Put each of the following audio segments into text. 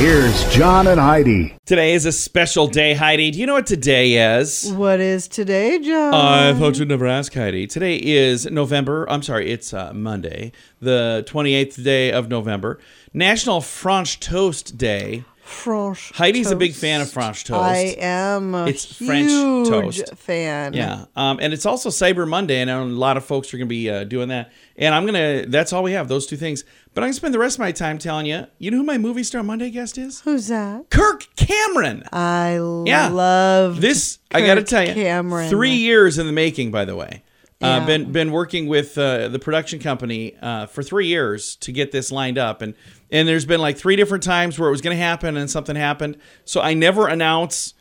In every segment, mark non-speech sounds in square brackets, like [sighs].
John and Heidi. Here's John and Heidi. Today is a special day, Heidi. Do you know what today is? What is today, John? I thought you'd never ask, Heidi. Today is November. I'm sorry, it's uh, Monday, the 28th day of November. National French Toast Day. French Heidi's a big fan of French toast. I am a It's huge French toast. fan. Yeah, um, and it's also Cyber Monday, and a lot of folks are going to be uh, doing that. And I'm gonna. That's all we have. Those two things. But I'm gonna spend the rest of my time telling you. You know who my movie star Monday guest is? Who's that? Kirk Cameron. I Yeah. love This I got to tell you, Cameron. three years in the making. By the way, uh, Yeah. been been working with uh, the production company uh, for three years to get this lined up, and and there's been like three different times where it was going to happen and something happened. So I never announce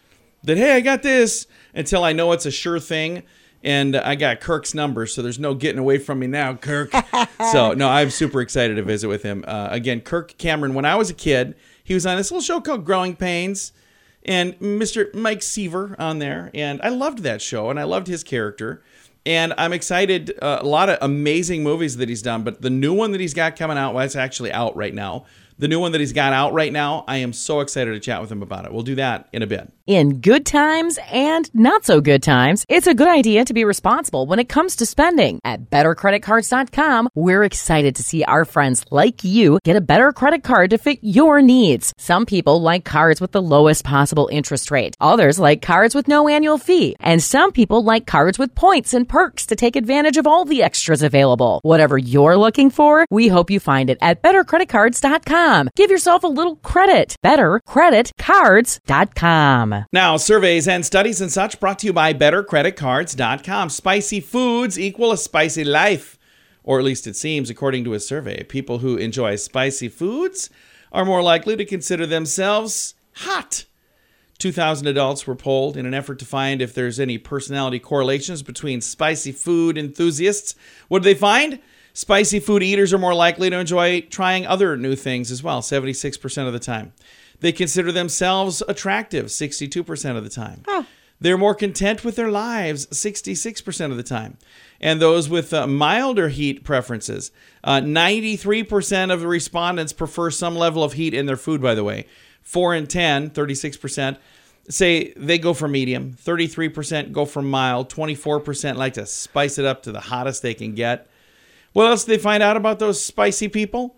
that hey, I got this until I know it's a sure thing. And I got Kirk's number, so there's no getting away from me now, Kirk. [laughs] so no, I'm super excited to visit with him. Uh, again, Kirk Cameron. When I was a kid, he was on this little show called Growing Pains and Mr. Mike Seaver on there, and I loved that show, and I loved his character, and I'm excited. Uh, a lot of amazing movies that he's done, but the new one that he's got coming out, well, it's actually out right now. The new one that he's got out right now, I am so excited to chat with him about it. We'll do that in a bit. In good times and not so good times, it's a good idea to be responsible when it comes to spending. At bettercreditcards.com, we're excited to see our friends like you get a better credit card to fit your needs. Some people like cards with the lowest possible interest rate. Others like cards with no annual fee. And some people like cards with points and perks to take advantage of all the extras available. Whatever you're looking for, we hope you find it at bettercreditcards.com. Give yourself a little credit. Bettercreditcards.com. Now, surveys and studies and such brought to you by BetterCreditCards.com. Spicy foods equal a spicy life. Or at least it seems, according to a survey. People who enjoy spicy foods are more likely to consider themselves hot. 2,000 adults were polled in an effort to find if there's any personality correlations between spicy food enthusiasts. What did they find? Spicy food eaters are more likely to enjoy trying other new things as well, 76% of the time. They consider themselves attractive, 62% of the time. They're more content with their lives, 66% of the time. And those with uh, milder heat preferences, uh, 93% of the respondents prefer some level of heat in their food, by the way. 4 and 10, 36%, say they go for medium. 33% go for mild. 24% like to spice it up to the hottest they can get. What else do they find out about those spicy people?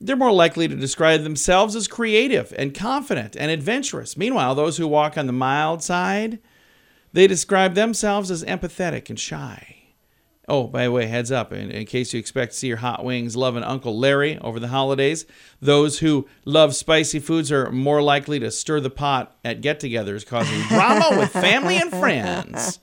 They're more likely to describe themselves as creative and confident and adventurous. Meanwhile, those who walk on the mild side, they describe themselves as empathetic and shy. Oh, by the way, heads up, in, in case you expect to see your hot wings loving Uncle Larry over the holidays, those who love spicy foods are more likely to stir the pot at get togethers, causing [laughs] drama with family and friends.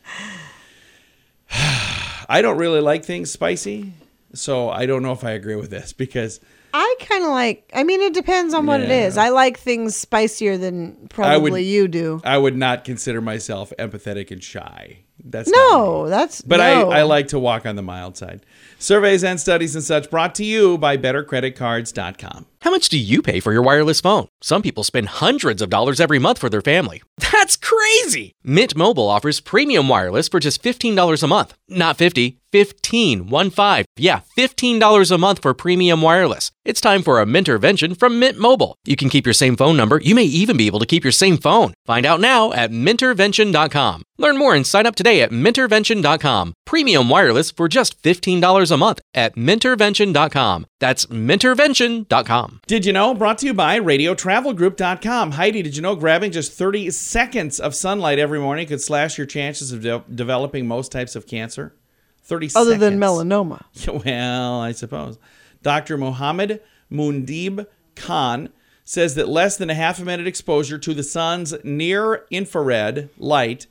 [sighs] I don't really like things spicy, so I don't know if I agree with this because I kind of like. I mean, it depends on what it Yeah. is. I like things spicier than probably you do. I would not consider myself empathetic and shy. That's not No, that's But no. I, I like to walk on the mild side. Surveys and studies and such brought to you by BetterCreditCards.com. How much do you pay for your wireless phone? Some people spend hundreds of dollars every month for their family. [laughs] That's crazy! Mint Mobile offers premium wireless for just $15 a month. Not 50, 15, 1 5. Yeah, $15 a month for premium wireless. It's time for a Mintervention from Mint Mobile. You can keep your same phone number. You may even be able to keep your same phone. Find out now at Mintervention.com. Learn more and sign up today at Mintervention.com. Premium wireless for just $15 a month at Mintervention.com. That's Mintervention.com. Did you know? Brought to you by RadioTravelGroup.com. Heidi, did you know grabbing just 30 seconds of sunlight every morning could slash your chances of de- developing most types of cancer? 30 Other seconds. than melanoma. [laughs] Well, I suppose. Dr. Mohammed Muneeb Khan says that less than a half a minute exposure to the sun's near infrared light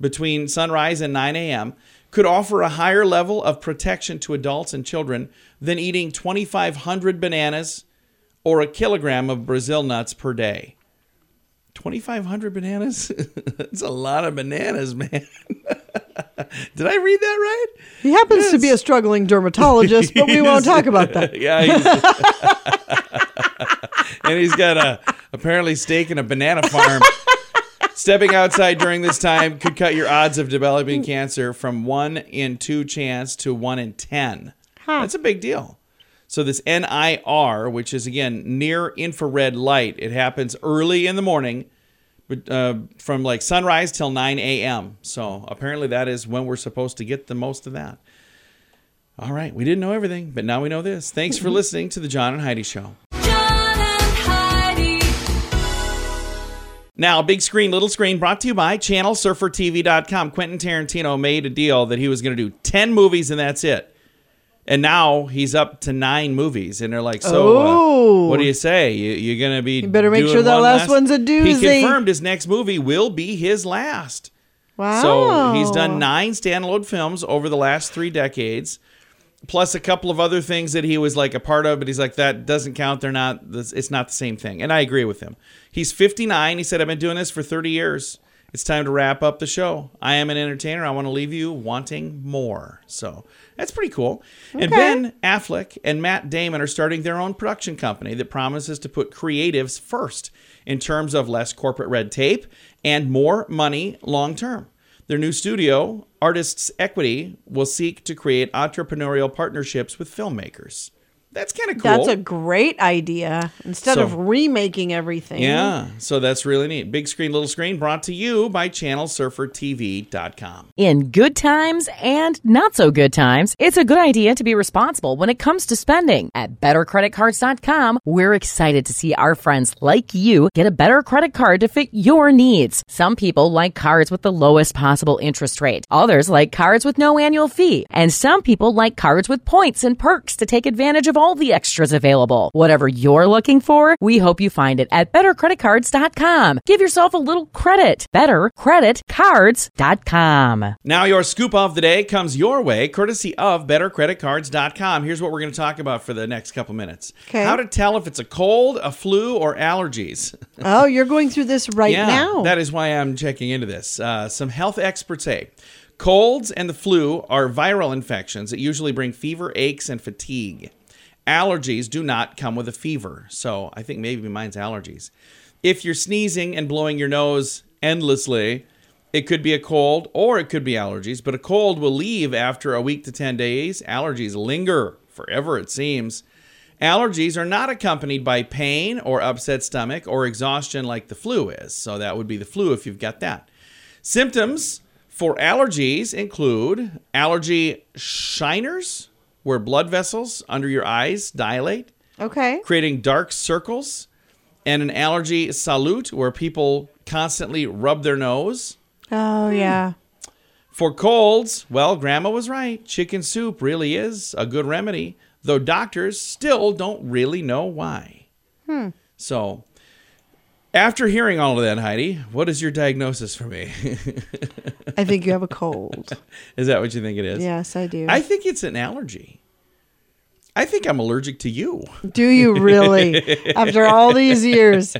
between sunrise and 9 a.m. could offer a higher level of protection to adults and children than eating 2,500 bananas or a kilogram of Brazil nuts per day. 2,500 bananas? [laughs] That's a lot of bananas, man. [laughs] Did I read that right? He happens to be a struggling dermatologist, but we [laughs] won't talk about that. yeah. He's, and he's got a apparently stake in a banana farm. Stepping outside during this time could cut your odds of developing cancer from one in two chance to one in ten. That's a big deal. So this NIR, which is again near infrared light, it happens early in the morning, but uh, from like sunrise till 9 a.m. So apparently that is when we're supposed to get the most of that. All right, we didn't know everything, but now we know this. Thanks for [laughs] listening to the John and Heidi Show. Now, big screen, little screen, brought to you by ChannelSurferTV.com. Quentin Tarantino made a deal that he was going to do 10 movies and that's it. And now he's up to nine movies, and they're like, "So, Oh. uh, what do you say? You, you're gonna be? You better make sure that last one's a doozy." He confirmed his next movie will be his last. Wow. So he's done nine standalone films over the last three decades, plus a couple of other things that he was like a part of. But he's like, that doesn't count. They're not. It's not the same thing. And I agree with him. He's 59. He said, I've been doing this for 30 years. It's time to wrap up the show. I am an entertainer. I want to leave you wanting more. So that's pretty cool. And Ben Affleck and Matt Damon are starting their own production company that promises to put creatives first in terms of less corporate red tape and more money long term. Their new studio, Artists Equity, will seek to create entrepreneurial partnerships with filmmakers. That's kind of cool. That's a great idea. Instead So- of remaking everything. yeah, so that's really neat. Big screen, little screen, brought to you by ChannelSurferTV.com. In good times and not so good times, it's a good idea to be responsible when it comes to spending. At bettercreditcards.com, we're excited to see our friends like you get a better credit card to fit your needs. Some people like cards with the lowest possible interest rate. Others like cards with no annual fee. And some people like cards with points and perks to take advantage of all the extras available. Whatever you're looking for, we hope you find it at bettercreditcards.com. Give yourself a little credit. Bettercreditcards.com. Now, your scoop of the day comes your way, courtesy of BetterCreditCards.com. Here's what we're going to talk about for the next couple minutes. Okay. How to tell if it's a cold, a flu, or allergies. [laughs] Oh, you're going through this right yeah, now. that is why I'm checking into this. Uh, some health experts say colds and the flu are viral infections that usually bring fever, aches, and fatigue. Allergies do not come with a fever, so I think maybe mine's allergies. If you're sneezing and blowing your nose endlessly, it could be a cold or it could be allergies, but a cold will leave after a week to 10 days. Allergies linger forever, it seems. Allergies are not accompanied by pain or upset stomach or exhaustion like the flu is. So that would be the flu if you've got that. Symptoms for allergies include allergy shiners, where blood vessels under your eyes dilate, okay. creating dark circles, and an allergy salute, where people constantly rub their nose. Oh, yeah. For colds, well, Grandma was right. Chicken soup really is a good remedy, though doctors still don't really know why. Hmm. So, after hearing all of that, Heidi, what is your diagnosis for me? [laughs] I think you have a cold. [laughs] is that what you think it is? yes, I do. I think it's an allergy. I think I'm allergic to you. do you really? [laughs] After all these years.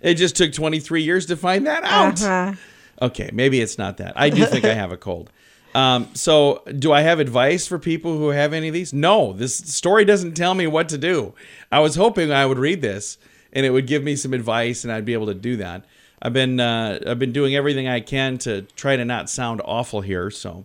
It just took 23 years to find that out. Uh-huh. Okay, maybe it's not that. I do think I have a cold. Um, so, do I have advice for people who have any of these? No, this story doesn't tell me what to do. I was hoping I would read this and it would give me some advice and I'd be able to do that. I've been uh, I've been doing everything I can to try to not sound awful here. So,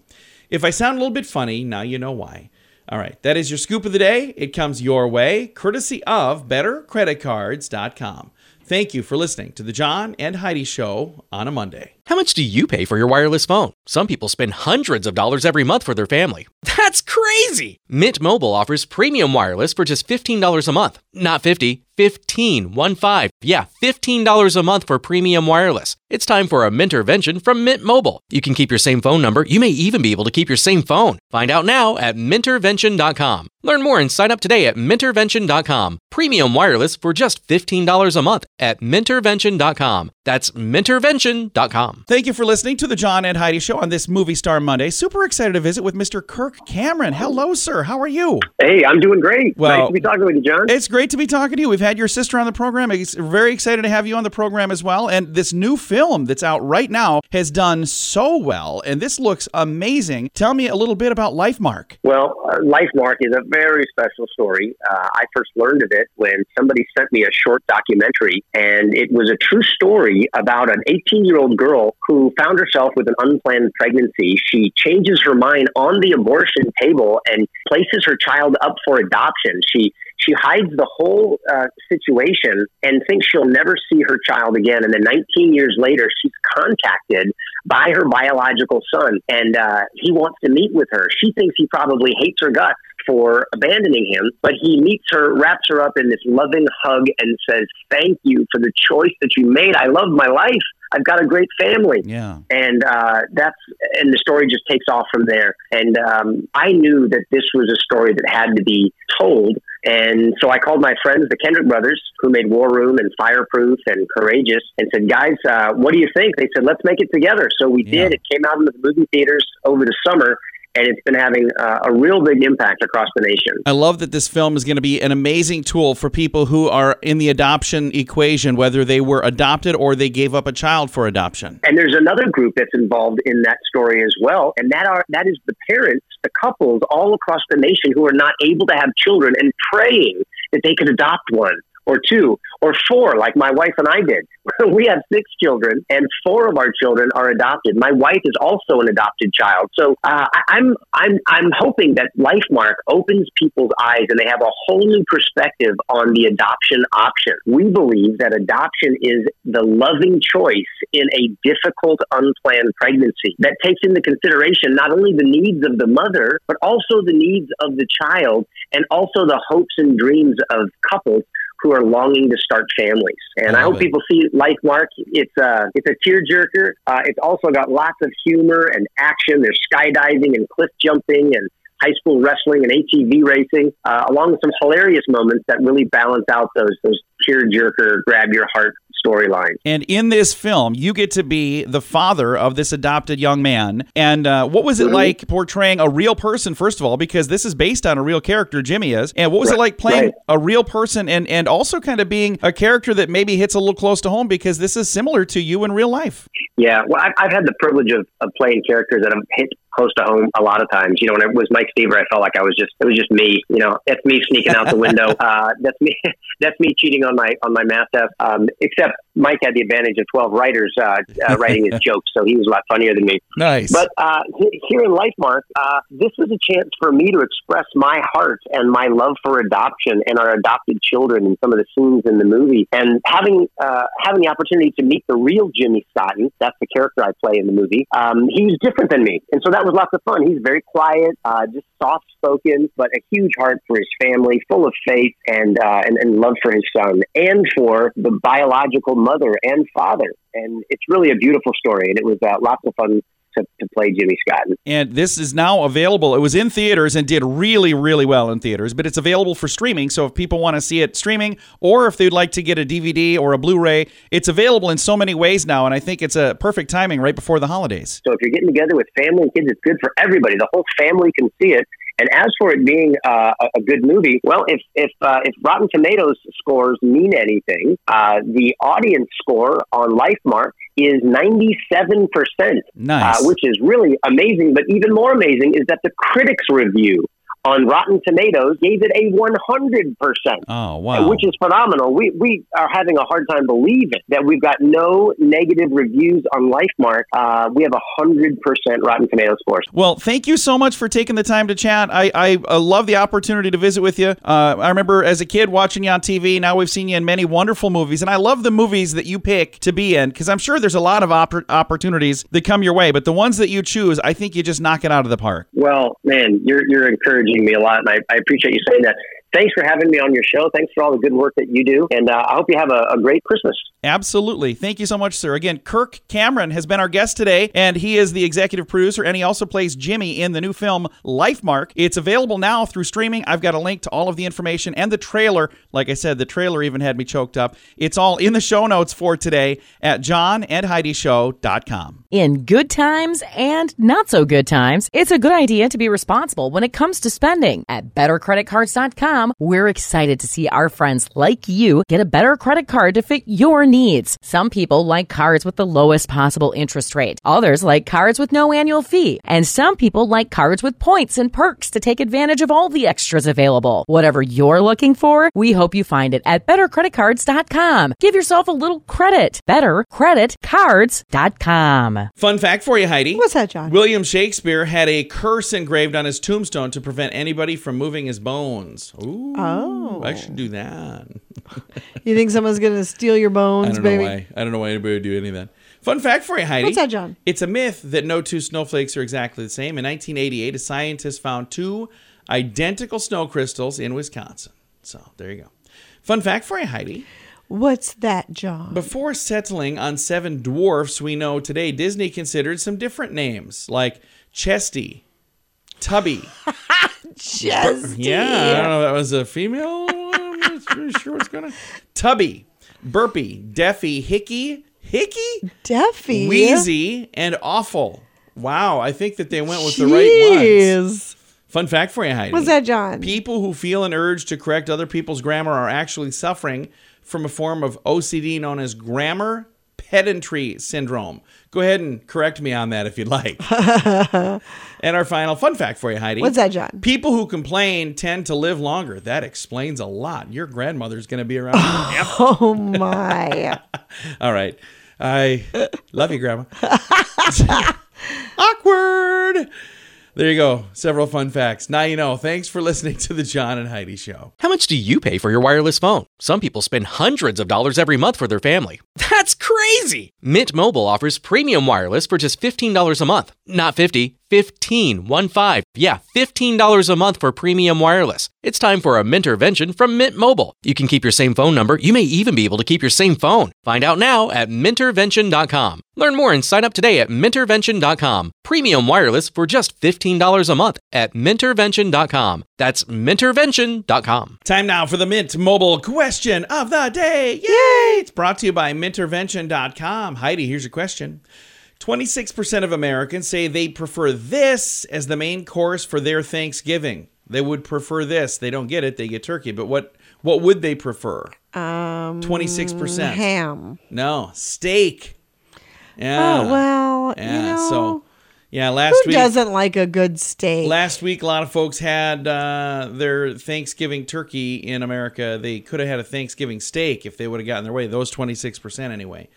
if I sound a little bit funny, now you know why. All right, that is your scoop of the day. It comes your way, courtesy of BetterCreditCards.com. Thank you for listening to the John and Heidi Show on a Monday. How much do you pay for your wireless phone? Some people spend hundreds of dollars every month for their family. [laughs] That's crazy! Mint Mobile offers premium wireless for just $15 a month. Not 50, 15, 1 5. Yeah, $15 a month for premium wireless. It's time for a Mintervention from Mint Mobile. You can keep your same phone number. You may even be able to keep your same phone. Find out now at Mintervention.com. Learn more and sign up today at Mintervention.com. Premium wireless for just $15 a month at Mintervention.com. That's Mintervention.com. Thank you for listening to the John and Heidi Show on this Movie Star Monday. Super excited to visit with Mr. Kirk Cameron. Hello, sir. How are you? Hey, I'm doing great. Well- nice to be talking with you, John. It's great to be talking to you. We've had your sister on the program. It's very excited to have you on the program as well. And this new film that's out right now has done so well, and this looks amazing. Tell me a little bit about Life Mark. Well, uh, Life Mark is a very special story. Uh, I first learned of it when somebody sent me a short documentary, and it was a true story about an 18 year old girl who found herself with an unplanned pregnancy. She changes her mind on the abortion table and places her child up for adoption. She she hides the whole uh, situation and thinks she'll never see her child again. And then 19 years later, she's contacted by her biological son, and uh, he wants to meet with her. She thinks he probably hates her guts for abandoning him, but he meets her, wraps her up in this loving hug, and says, "Thank you for the choice that you made. I love my life. I've got a great family." Yeah. and uh, that's and the story just takes off from there. And um, I knew that this was a story that had to be told, and so I called my friends, the Kendrick brothers, who made War Room and Fireproof and Courageous, and said, "Guys, uh, what do you think?" They said, "Let's make it together." So we Yeah. did. It came out in the movie theaters over the summer. And it's been having uh, a real big impact across the nation. I love that this film is going to be an amazing tool for people who are in the adoption equation, whether they were adopted or they gave up a child for adoption. And there's another group that's involved in that story as well, and that are that is the parents, the couples all across the nation who are not able to have children and praying that they could adopt one or two or four, like my wife and I did. [laughs] we have six children, and four of our children are adopted. My wife is also an adopted child, so uh, I, I'm I'm I'm hoping that LifeMark opens people's eyes and they have a whole new perspective on the adoption option. We believe that adoption is the loving choice in a difficult, unplanned pregnancy that takes into consideration not only the needs of the mother, but also the needs of the child and also the hopes and dreams of couples who are longing to start families. And I, I hope it. people see Life Mark. It's a it's a tearjerker. Uh, it's also got lots of humor and action. There's skydiving and cliff jumping and high school wrestling and ATV racing, uh, along with some hilarious moments that really balance out those those tearjerker, grab your heart storylines. And in this film, you get to be the father of this adopted young man. And uh, what was it Mhm. like portraying a real person, first of all, because this is based on a real character, Jimmy is. And what was it like playing right. a real person and, and also kind of being a character that maybe hits a little close to home because this is similar to you in real life? Yeah, well, I've, I've had the privilege of, of playing characters that have hit close to home a lot of times. You know, when it was Mike Seaver, I felt like I was just it was just me. You know, that's me sneaking out the window. [laughs] Uh, that's me. [laughs] That's me cheating on my on my math test. Um, except Mike had the advantage of twelve writers uh, uh, [laughs] writing his jokes, so he was a lot funnier than me. Nice. But uh, here in LifeMark, uh, this was a chance for me to express my heart and my love for adoption and our adopted children in some of the scenes in the movie. And having uh, having the opportunity to meet the real Jimmy Scotton, that's the character I play in the movie. Um, he was different than me, and so that was lots of fun. He's very quiet, uh, just soft spoken, but a huge heart for his family, full of faith and, uh, and and love for his son and for the biological mother and father. And it's really a beautiful story, and it was uh, lots of fun to, to play Jimmy Scotton. and this is now available. It was in theaters and did really, really well in theaters, but it's available for streaming. So if people want to see it streaming, or if they'd like to get a DVD or a Blu-ray, it's available in so many ways now. And I think it's a perfect timing right before the holidays. So if you're getting together with family and kids, it's good for everybody. The whole family can see it. And as for it being uh, a a good movie, well, if if uh, if Rotten Tomatoes scores mean anything, uh, the audience score on LifeMark is 97 percent, Nice. uh, which is really amazing. But even more amazing is that the critics review on Rotten Tomatoes gave it a 100 percent. oh wow. Which is phenomenal. We we are having a hard time believing that we've got no negative reviews on LifeMark. Uh, we have a hundred percent Rotten Tomatoes scores. Well, thank you so much for taking the time to chat. I, I uh, love the opportunity to visit with you. Uh, I remember as a kid watching you on TV. Now we've seen you in many wonderful movies, and I love the movies that you pick to be in because I'm sure there's a lot of oppor- opportunities that come your way, but the ones that you choose, I think you just knock it out of the park. Well, man, you're you're encouraging me a lot, and I, I appreciate you saying that. thanks for having me on your show. Thanks for all the good work that you do. And uh, I hope you have a, a great Christmas. Absolutely. Thank you so much, sir. Again, Kirk Cameron has been our guest today, and he is the executive producer, and he also plays Jimmy in the new film Life Mark. It's available now through streaming. I've got a link to all of the information and the trailer. Like I said, the trailer even had me choked up. It's all in the show notes for today at johnandheidishow.com. In good times and not so good times, it's a good idea to be responsible when it comes to spending. At bettercreditcards.com, we're excited to see our friends like you get a better credit card to fit your needs. Some people like cards with the lowest possible interest rate. Others like cards with no annual fee. And some people like cards with points and perks to take advantage of all the extras available. Whatever you're looking for, we hope you find it at bettercreditcards.com. Give yourself a little credit. Bettercreditcards.com. Fun fact for you, Heidi. What's that, John? William Shakespeare had a curse engraved on his tombstone to prevent anybody from moving his bones. Oh. Ooh, Oh. I should do that. [laughs] You think someone's going to steal your I bones, don't baby? know why. I don't know why anybody would do any of that. Fun fact for you, Heidi. What's that, John? It's a myth that no two snowflakes are exactly the same. In 1988, a scientist found two identical snow crystals in Wisconsin. So there you go. Fun fact for you, Heidi. What's that, John? Before settling on seven dwarfs we know today, Disney considered some different names like Chesty, Tubby. [laughs] Just Yeah, I don't know if that was a female. I'm not really sure what's going on. Tubby, Burpy, Deafy, Hickey, Hickey, Deafy. Wheezy, and Awful. Wow, I think that they went with the right ones. Jeez. Fun fact for you, Heidi. What's that, John? People who feel an urge to correct other people's grammar are actually suffering from a form of OCD known as grammar pedantry syndrome. Go ahead and correct me on that if you'd like. [laughs] and our final fun fact for you, Heidi. What's that, John? People who complain tend to live longer. That explains a lot. Your grandmother's going to be around. [laughs] Oh, my. [laughs] All right. I love you, Grandma. Awkward. There you go. Several fun facts. Now you know. Thanks for listening to the John and Heidi Show. How much do you pay for your wireless phone? Some people spend hundreds of dollars every month for their family. [laughs] That's crazy! Mint Mobile offers premium wireless for just $15 a month. Not 50, 15, 1 5. Yeah, $15 a month for premium wireless. It's time for a Mintervention from Mint Mobile. You can keep your same phone number. You may even be able to keep your same phone. Find out now at Mintervention.com. Learn more and sign up today at Mintervention.com. Premium wireless for just $15 a month at Mintervention.com. That's Mintervention.com. Time now for the Mint Mobile question of the day. Yay! It's brought to you by Mintervention.com. Heidi, here's your question. 26% of Americans say they prefer this as the main course for their Thanksgiving. They would prefer this. They don't get it, they get turkey. But what what would they prefer? Um, 26%. ham. No, steak. Yeah. oh, well, yeah. you know, so yeah, last who week doesn't like a good steak? Last week, a lot of folks had uh, their Thanksgiving turkey in America. They could have had a Thanksgiving steak if they would have gotten their way. Those 26% anyway.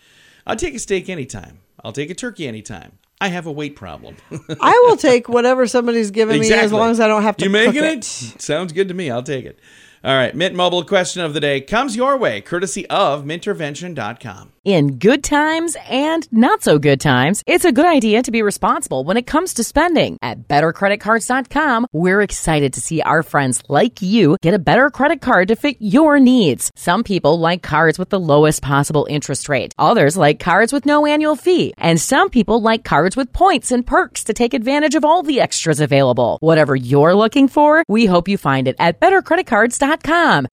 I'll take a steak anytime. I'll take a turkey anytime. I have a weight problem. [laughs] I will take whatever somebody's giving me as long as I don't have to You making it. it? Sounds good to me. I'll take it. All right. Mint Mobile question of the day comes your way, courtesy of Mintervention.com. In good times and not so good times, it's a good idea to be responsible when it comes to spending. At bettercreditcards.com, we're excited to see our friends like you get a better credit card to fit your needs. Some people like cards with the lowest possible interest rate. Others like cards with no annual fee. And some people like cards with points and perks to take advantage of all the extras available. Whatever you're looking for, we hope you find it at bettercreditcards.com.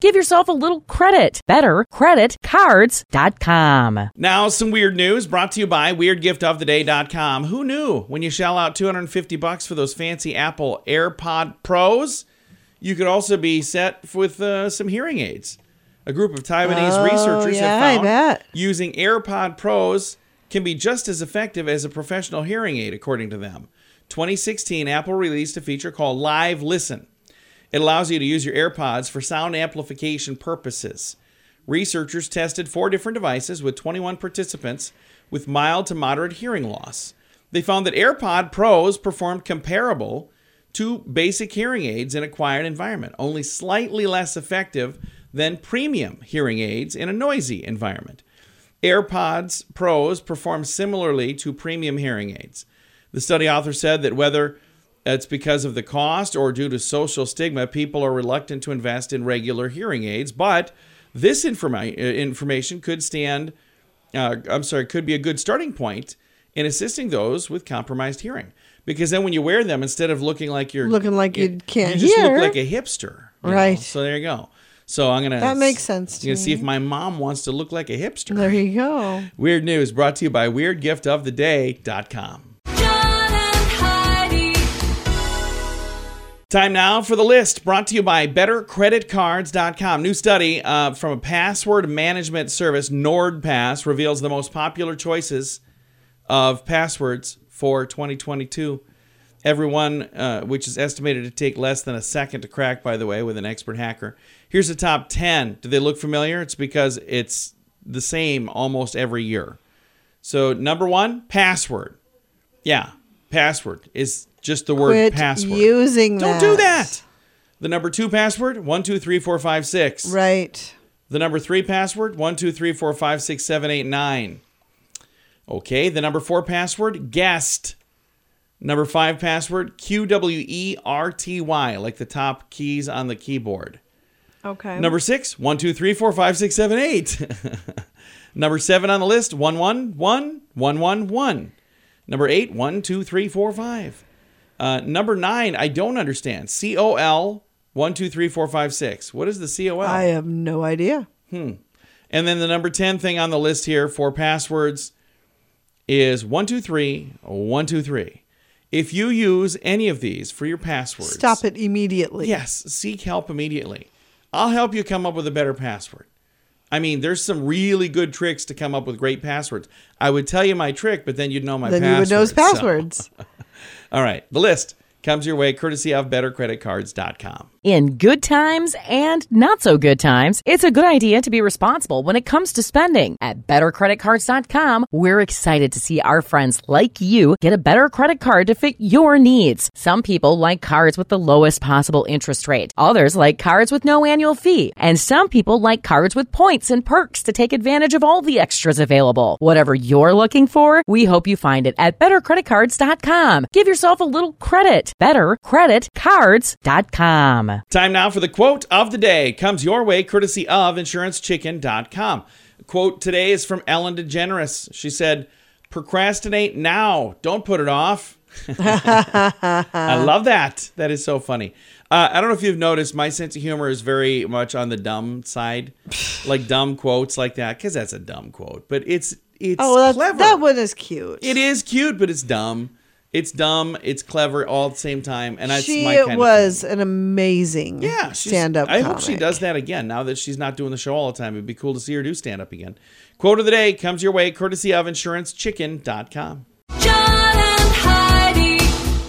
Give yourself a little credit. Bettercreditcards.com. Now, some weird news brought to you by WeirdGiftOfTheDay.com. Who knew when you shell out 250 bucks for those fancy Apple AirPod Pros, you could also be set with uh, some hearing aids. A group of Taiwanese Oh, researchers yeah, have I found bet. using AirPod Pros can be just as effective as a professional hearing aid, according to them. 2016, Apple released a feature called Live Listen. It allows you to use your AirPods for sound amplification purposes. Researchers tested four different devices with 21 participants with mild to moderate hearing loss. They found that AirPod Pros performed comparable to basic hearing aids in a quiet environment, only slightly less effective than premium hearing aids in a noisy environment. AirPods Pros perform similarly to premium hearing aids. The study author said that whether It's because of the cost or due to social stigma, people are reluctant to invest in regular hearing aids. But this informa- uh, information could stand, uh, I'm sorry, could be a good starting point in assisting those with compromised hearing. Because then when you wear them, instead of looking like you're Looking like you can't you just hear. look like a hipster. you know? Right. So there you go. So I'm gonna. That makes sense to I'm gonna see if my mom wants to look like a hipster. There you go. Weird news brought to you by WeirdGiftOfTheDay.com. Time now for the list brought to you by BetterCreditCards.com. New study uh, from a password management service, NordPass, reveals the most popular choices of passwords for 2022. Everyone, uh, which is estimated to take less than a second to crack, by the way, with an expert hacker. Here's the top 10. Do they look familiar? It's because it's the same almost every year. So, number one, password. Yeah, password is just the word Quit password. using Don't that. do that. The number two password, one, two, three, four, five, six. Right. The number three password, one, two, three, four, five, six, seven, eight, nine. Okay, the number four password, guest. Number five password, Q W E R T Y, like the top keys on the keyboard. Okay. Number six, one, two, three, four, five, six, seven, eight. [laughs] Number seven on the list, one, one, one, one, one, one. Number eight, one, two, three, four, five. Uh, number nine, I don't understand. C O L, one, two, three, four, five, six. What is the C O L? I have no idea. Hmm. And then the number 10 thing on the list here for passwords is 123 123. If you use any of these for your passwords, Stop it immediately. Yes, seek help immediately. I'll help you come up with a better password. I mean, there's some really good tricks to come up with great passwords. I would tell you my trick, but then you'd know my Then password. you would know his so- passwords. [laughs] All right, the list comes your way courtesy of bettercreditcards.com. In good times and not so good times, it's a good idea to be responsible when it comes to spending. At bettercreditcards.com, we're excited to see our friends like you get a better credit card to fit your needs. Some people like cards with the lowest possible interest rate. Others like cards with no annual fee. And some people like cards with points and perks to take advantage of all the extras available. Whatever you're looking for, we hope you find it at bettercreditcards.com. Give yourself a little credit. Bettercreditcards.com. Time now for the quote of the day. Comes your way courtesy of insurancechicken.com. Quote today is from Ellen DeGeneres. She said, Procrastinate now. Don't put it off. [laughs] I love that. That is so funny. Uh, I don't know if you've noticed, my sense of humor is very much on the dumb side, like dumb quotes like that, because that's a dumb quote. But it's it's Oh, well, clever. that one is cute. It is cute, but it's dumb. It's dumb. It's clever all at the same time, and that's she my kind was Of an amazing Yeah, stand-up. I hope she does that again. Now that she's not doing the show all the time, it'd be cool to see her do stand up again. Quote of the day comes your way courtesy of InsuranceChicken.com. John and Heidi.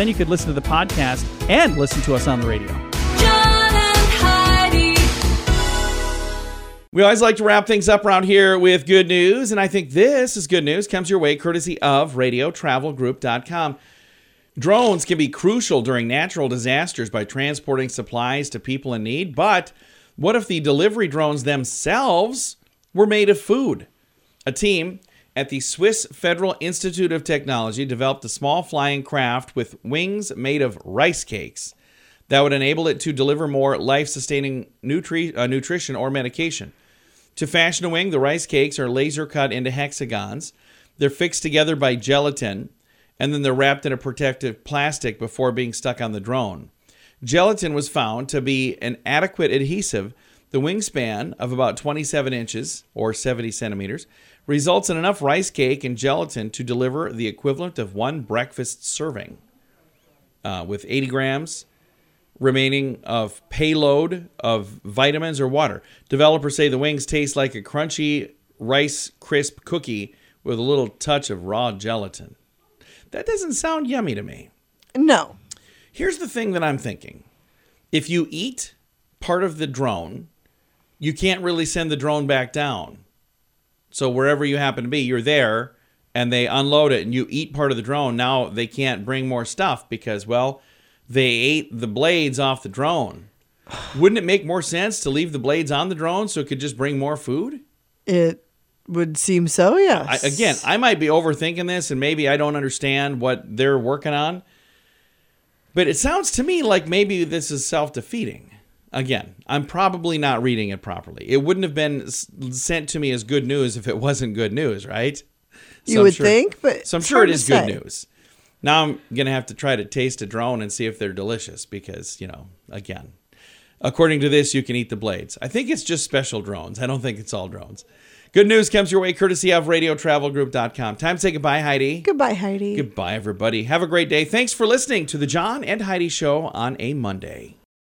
Then you could listen to the podcast and listen to us on the radio. John and Heidi. We always like to wrap things up around here with good news, and I think this is good news. Comes your way courtesy of RadioTravelGroup.com. Drones can be crucial during natural disasters by transporting supplies to people in need, but what if the delivery drones themselves were made of food? A team at the Swiss Federal Institute of Technology developed a small flying craft with wings made of rice cakes that would enable it to deliver more life sustaining nutri- uh, nutrition or medication. To fashion a wing, the rice cakes are laser cut into hexagons. They're fixed together by gelatin, and then they're wrapped in a protective plastic before being stuck on the drone. Gelatin was found to be an adequate adhesive. The wingspan of about 27 inches or 70 centimeters results in enough rice cake and gelatin to deliver the equivalent of one breakfast serving. Uh, with 80 grams remaining of payload of vitamins or water. Developers say the wings taste like a crunchy rice crisp cookie with a little touch of raw gelatin. That doesn't sound yummy to me. No. Here's the thing that I'm thinking if you eat part of the drone, you can't really send the drone back down. So wherever you happen to be, you're there and they unload it and you eat part of the drone. Now they can't bring more stuff because, well, they ate the blades off the drone. Wouldn't it make more sense to leave the blades on the drone so it could just bring more food? It would seem so, I, yes. again, I might be overthinking this and maybe I don't understand what they're working on. But it sounds to me like maybe this is self defeating. Again, I'm probably not reading it properly. It wouldn't have been sent to me as good news if it wasn't good news, right? You I'm would sure- think, but so I'm sure it is good news. Now I'm gonna have to try to taste a drone and see if they're delicious because you know, again, according to this, you can eat the blades. I think it's just special drones. I don't think it's all drones. Good news comes your way courtesy of RadioTravelGroup.com. Time to say goodbye, Heidi. Goodbye, Heidi. Goodbye, everybody. Have a great day. Thanks for listening to the John and Heidi Show on a Monday.